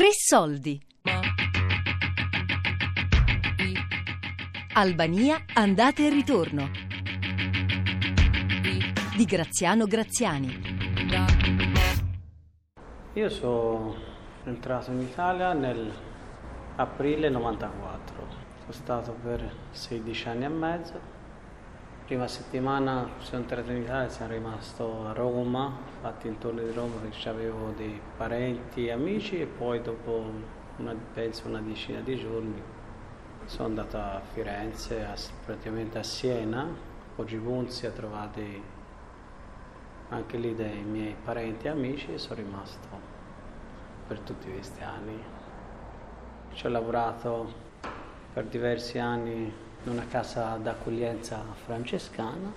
Tre soldi. Albania, andate e ritorno. Di Graziano Graziani. Io sono entrato in Italia nell'aprile 94. Sono stato per 16 anni e mezzo. Prima settimana sono entrato in Italia e sono rimasto a Roma, infatti intorno di Roma perché avevo dei parenti e amici e poi dopo una, penso una decina di giorni sono andato a Firenze, a, praticamente a Siena, Poggi Bunzi a trovare anche lì dei miei parenti e amici e sono rimasto per tutti questi anni. Ci ho lavorato per diversi anni una casa d'accoglienza francescana,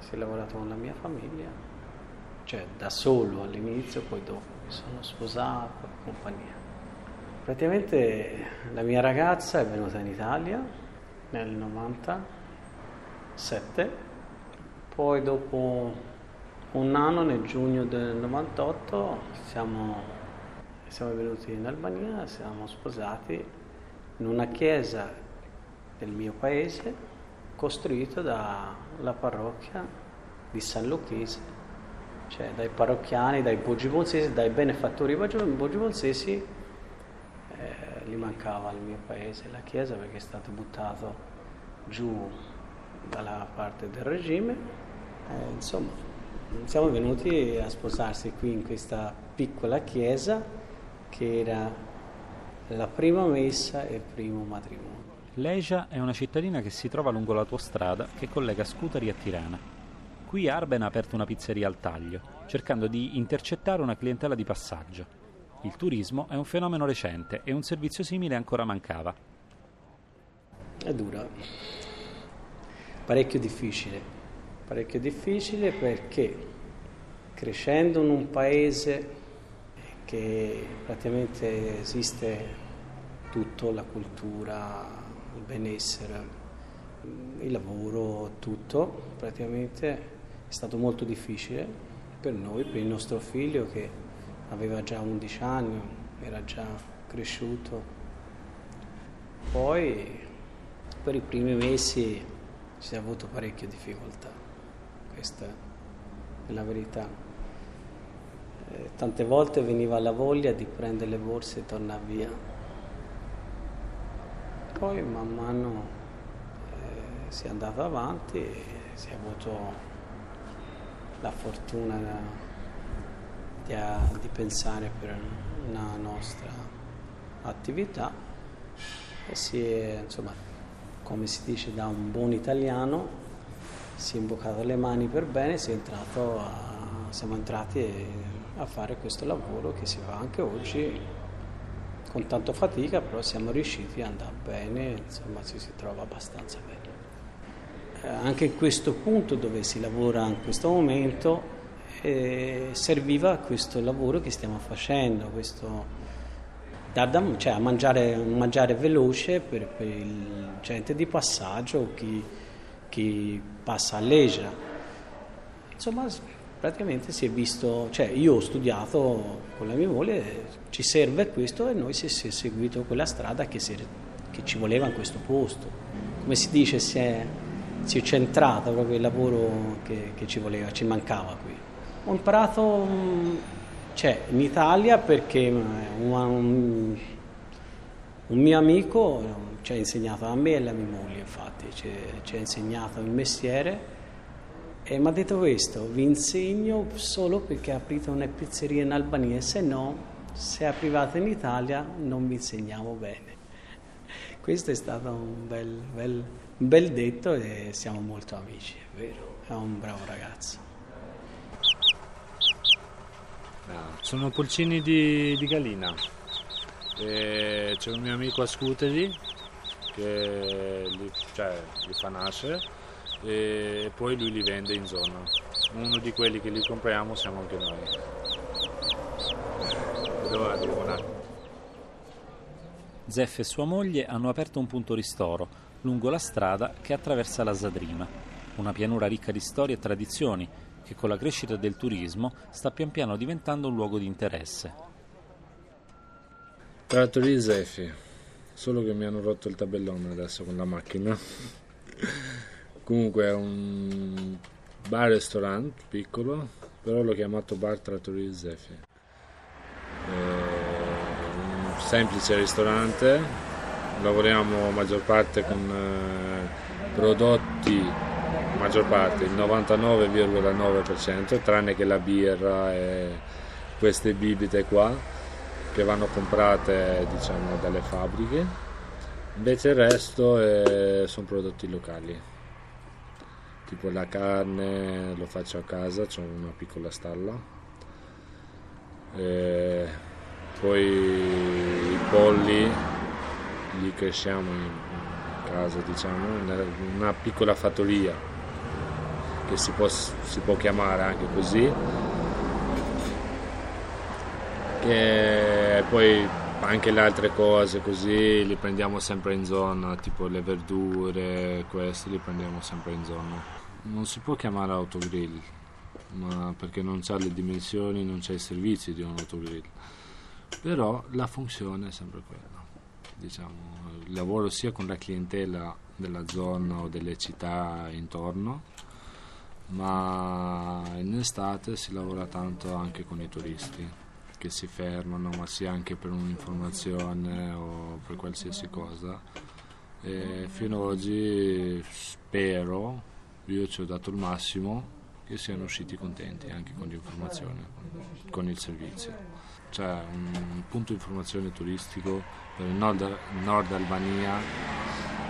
si è lavorato con la mia famiglia, cioè da solo all'inizio, poi dopo mi sono sposato e compagnia. Praticamente la mia ragazza è venuta in Italia nel 97, poi dopo un anno, nel giugno del 98, siamo, siamo venuti in Albania, siamo sposati in una chiesa del mio paese, costruito dalla parrocchia di San Lucchese, cioè dai parrocchiani, dai Boggivolsesi, dai benefattori Boggivolsesi, eh, gli mancava al mio paese la chiesa perché è stato buttato giù dalla parte del regime. Eh, insomma, siamo venuti a sposarsi qui in questa piccola chiesa che era la prima messa e il primo matrimonio. Leja è una cittadina che si trova lungo l'autostrada che collega Scutari a Tirana. Qui Arben ha aperto una pizzeria al taglio, cercando di intercettare una clientela di passaggio. Il turismo è un fenomeno recente e un servizio simile ancora mancava. È dura, parecchio difficile, parecchio difficile perché crescendo in un paese che praticamente esiste tutto, la cultura, il benessere, il lavoro, tutto, praticamente è stato molto difficile per noi, per il nostro figlio che aveva già 11 anni, era già cresciuto. Poi per i primi mesi si è avuto parecchie difficoltà, questa è la verità. Eh, tante volte veniva la voglia di prendere le borse e tornare via poi man mano eh, si è andato avanti e si è avuto la fortuna di, di pensare per una nostra attività e si è, insomma, come si dice da un buon italiano, si è imboccato le mani per bene, a, siamo entrati a fare questo lavoro che si fa anche oggi con tanta fatica, però siamo riusciti ad andare bene, insomma ci si trova abbastanza bene. Eh, anche in questo punto dove si lavora in questo momento eh, serviva questo lavoro che stiamo facendo, questo, da, cioè a mangiare, mangiare veloce per, per, il gente di passaggio, chi, chi passa a Legia. Insomma, praticamente si è visto, cioè io ho studiato con la mia moglie, ci serve questo e noi si è seguito quella strada che, si, che ci voleva in questo posto. Come si dice, si è, si è centrato proprio il lavoro che, che, ci voleva, ci mancava qui. Ho imparato cioè, in Italia perché un, un, un mio amico ci ha insegnato a me e alla mia moglie, infatti, ci ha insegnato il mestiere e mi ha detto questo, vi insegno solo perché aprite una pizzeria in Albania, se no, se aprivate in Italia non vi insegniamo bene. Questo è stato un bel, bel, bel detto e siamo molto amici, è vero, è un bravo ragazzo. Sono pulcini di, di Galina. E c'è un mio amico a Scuteri che li, cioè, li fa nascere e poi lui li vende in zona. Uno di quelli che li compriamo siamo anche noi. Dove arrivo Zeff e sua moglie hanno aperto un punto ristoro lungo la strada che attraversa la Zadrima, una pianura ricca di storie e tradizioni che con la crescita del turismo sta pian piano diventando un luogo di interesse. Trattoria Zefi, solo che mi hanno rotto il tabellone adesso con la macchina. Comunque è un bar-ristorante piccolo, però l'ho chiamato Bar Trattoria Zefi. È un semplice ristorante, lavoriamo maggior parte con eh, prodotti, maggior parte, il 99,9%, tranne che la birra e queste bibite qua che vanno comprate diciamo dalle fabbriche. Invece il resto è, sono prodotti locali tipo la carne lo faccio a casa, ho una piccola stalla. E poi i polli li cresciamo in casa, diciamo, una piccola fattoria che si può, si può chiamare anche così. E poi anche le altre cose così li prendiamo sempre in zona, tipo le verdure, questi li prendiamo sempre in zona non si può chiamare autogrill perché non ha le dimensioni, non c'è i servizi di un autogrill. Però la funzione è sempre quella diciamo, lavoro sia con la clientela della zona o delle città intorno ma in estate si lavora tanto anche con i turisti che si fermano ma sia anche per un'informazione o per qualsiasi cosa. E fino ad oggi spero io ci ho dato il massimo che siano usciti contenti anche con l'informazione, con il servizio. C'è un punto di informazione turistico per il nord, nord Albania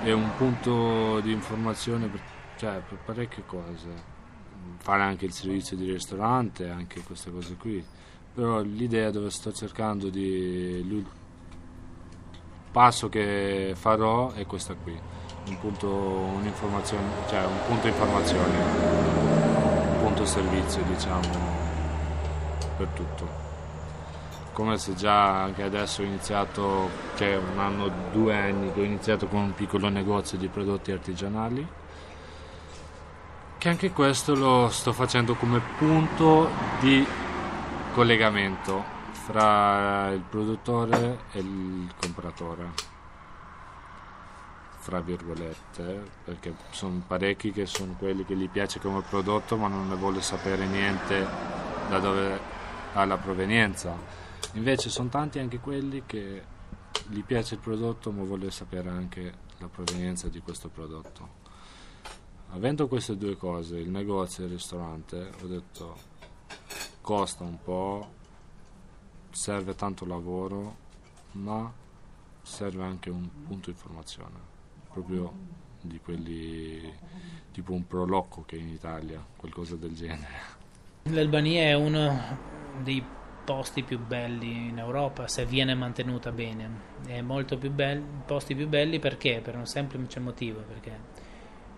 e un punto di informazione per, cioè, per parecchie cose. Fare anche il servizio di ristorante, anche queste cose qui. Però l'idea dove sto cercando di... Il passo che farò è questa qui un punto, un'informazione, cioè un punto informazione, un punto servizio diciamo per tutto. Come se già anche adesso ho iniziato, cioè un anno, due anni che ho iniziato con un piccolo negozio di prodotti artigianali, che anche questo lo sto facendo come punto di collegamento fra il produttore e il compratore fra virgolette, perché sono parecchi che sono quelli che gli piace come prodotto ma non ne vuole sapere niente da dove ha la provenienza. Invece sono tanti anche quelli che gli piace il prodotto ma vuole sapere anche la provenienza di questo prodotto. Avendo queste due cose, il negozio e il ristorante, ho detto costa un po', serve tanto lavoro, ma serve anche un punto di informazione proprio di quelli tipo un prolocco che è in Italia, qualcosa del genere. L'Albania è uno dei posti più belli in Europa se viene mantenuta bene. È molto più belli, posti più belli perché? Per un semplice motivo, perché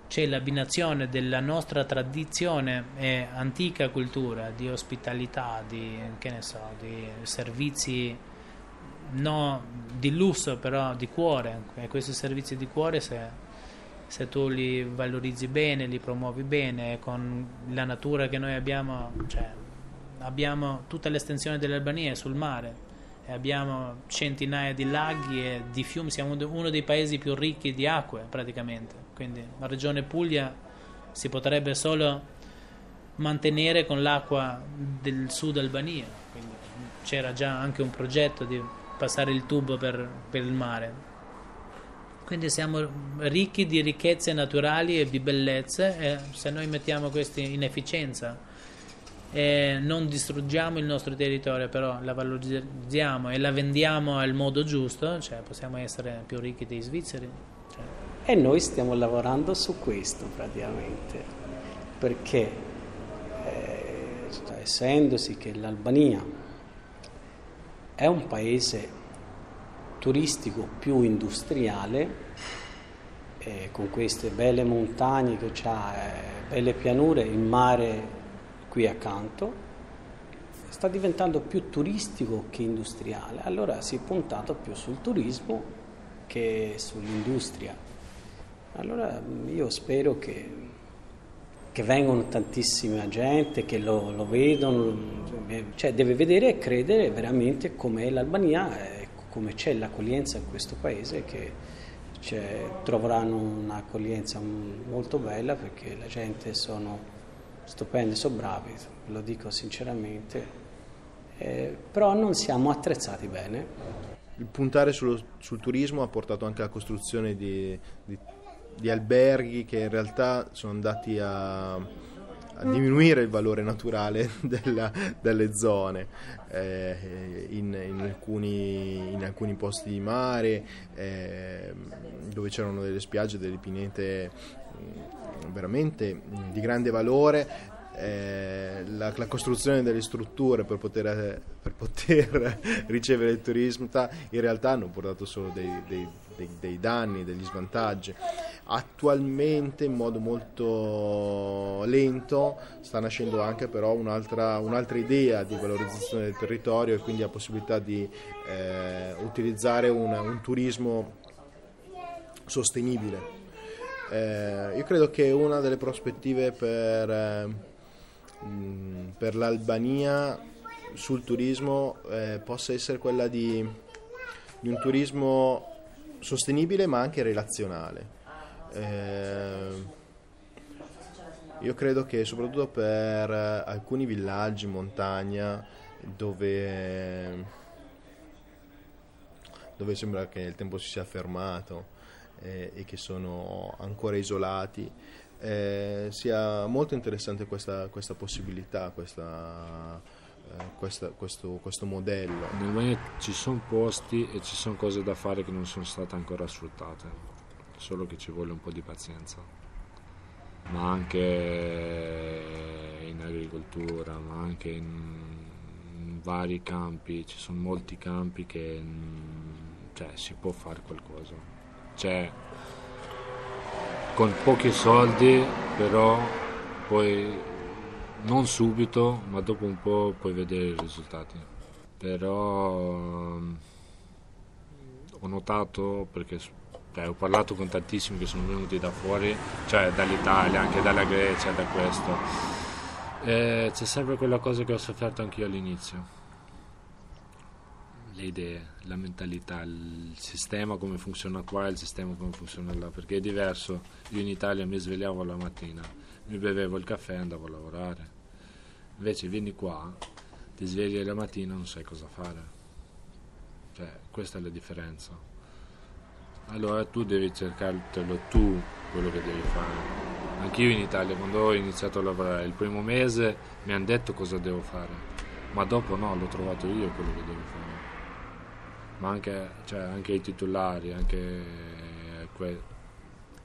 c'è l'abbinazione della nostra tradizione e antica cultura di ospitalità, di, so, di servizi no di lusso però di cuore e questi servizi di cuore se, se, tu li valorizzi bene li promuovi bene con la natura che noi abbiamo cioè, abbiamo tutta l'estensione dell'Albania sul mare e abbiamo centinaia di laghi e di fiumi siamo uno dei paesi più ricchi di acque praticamente. Quindi la regione Puglia si potrebbe solo mantenere con l'acqua del sud Albania. Quindi c'era già anche un progetto di passare il tubo per, per il mare. Quindi siamo ricchi di ricchezze naturali e di bellezze e se noi mettiamo questi in efficienza e non distruggiamo il nostro territorio, però la valorizziamo e la vendiamo al modo giusto, cioè possiamo essere più ricchi dei svizzeri. Cioè. E noi stiamo lavorando su questo praticamente, perché eh, essendosi che l'Albania è un paese turistico più industriale, eh, con queste belle montagne che ha, eh, belle pianure, il mare qui accanto, sta diventando più turistico che industriale. Allora si è puntato più sul turismo che sull'industria. Allora io spero che che vengono tantissima gente, che lo, lo vedono, cioè deve vedere e credere veramente com'è l'Albania, come c'è l'accoglienza in questo paese che troveranno un'accoglienza molto bella perché la gente sono stupendi, sono bravi, lo dico sinceramente, eh, però non siamo attrezzati bene. Il puntare sullo, sul turismo ha portato anche alla costruzione di, di, di alberghi che in realtà sono andati a, a diminuire il valore naturale della, delle zone. Eh, in, in, alcuni, in, alcuni, posti di mare eh, dove c'erano delle spiagge, delle pinete mm, veramente di grande valore. Eh, la, la, costruzione delle strutture per poter, per poter ricevere il turismo in realtà hanno portato solo dei, dei, dei, dei, danni, degli svantaggi. Attualmente in modo molto lento sta nascendo anche però un'altra, un'altra idea di valorizzazione del territorio e quindi la possibilità di eh, utilizzare un, un turismo sostenibile. Eh, io credo che una delle prospettive per eh, Mm, per l'Albania sul turismo eh, possa essere quella di, di, un turismo sostenibile ma anche relazionale. Eh, io credo che soprattutto per alcuni villaggi montagna dove, dove sembra che il tempo si sia fermato eh, e che sono ancora isolati, eh, sia molto interessante questa, questa possibilità, questa, questa, questo, questo, modello. Nel Veneto ci sono posti e ci sono cose da fare che non sono state ancora sfruttate, solo che ci vuole un po' di pazienza, ma anche in agricoltura, ma anche in, in vari campi, ci sono molti campi che cioè, si può fare qualcosa. C'è con pochi soldi, però poi non subito, ma dopo un po' puoi vedere i risultati. Però ho notato, perché cioè, ho parlato con tantissimi che sono venuti da fuori, cioè dall'Italia, anche dalla Grecia, da questo. E c'è sempre quella cosa che ho sofferto anch'io all'inizio le idee, la mentalità, il sistema come funziona qua e il sistema come funziona là, perché è diverso. Io in Italia mi svegliavo la mattina, mi bevevo il caffè e andavo a lavorare. Invece vieni qua, ti svegli la mattina e non sai cosa fare. Cioè, questa è la differenza. Allora tu devi cercartelo tu quello che devi fare. Anch'io in Italia, quando ho iniziato a lavorare, il primo mese mi hanno detto cosa devo fare, ma dopo no, l'ho trovato io quello che devo fare ma anche, cioè, anche i titolari, anche que-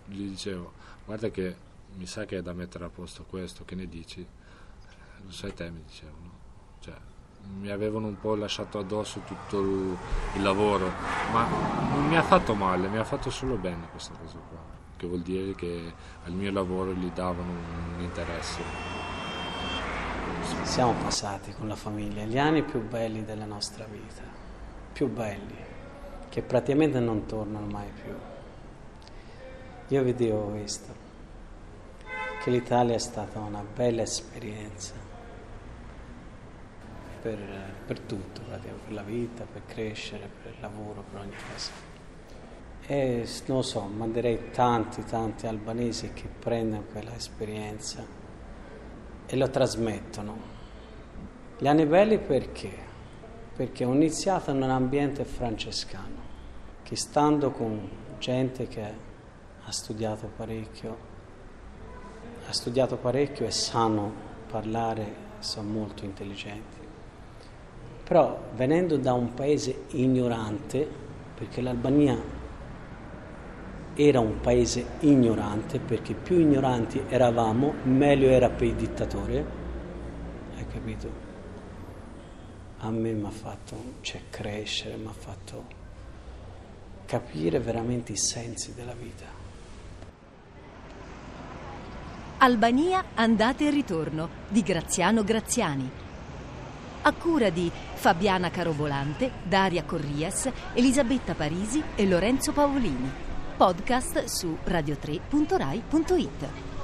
gli dicevo, guarda che mi sa che è da mettere a posto questo, che ne dici? Lo sai te, mi dicevano. Cioè, mi avevano un po' lasciato addosso tutto il, il, lavoro, ma non mi ha fatto male, mi ha fatto solo bene questa cosa qua, che vuol dire che al mio lavoro gli davano un interesse. Siamo passati con la famiglia gli anni più belli della nostra vita più belli, che praticamente non tornano mai più. Io vi dico questo, che l'Italia è stata una bella esperienza per, per tutto, per la vita, per crescere, per il lavoro, per ogni cosa. E non so, manderei tanti, tanti albanesi che prendono quella esperienza e lo trasmettono. Gli anni belli perché? Perché ho iniziato in un ambiente francescano, che stando con gente che ha studiato parecchio, ha studiato parecchio e sanno parlare, sono molto intelligenti. Però venendo da un paese ignorante, perché l'Albania era un paese ignorante, perché più ignoranti eravamo, meglio era per il dittatore, hai capito? A me mi ha fatto cioè, crescere, mi ha fatto capire veramente i sensi della vita. Albania andate e ritorno di Graziano Graziani. A cura di Fabiana Carovolante, Daria Corrias, Elisabetta Parisi e Lorenzo Paolini. Podcast su radio3.rai.it.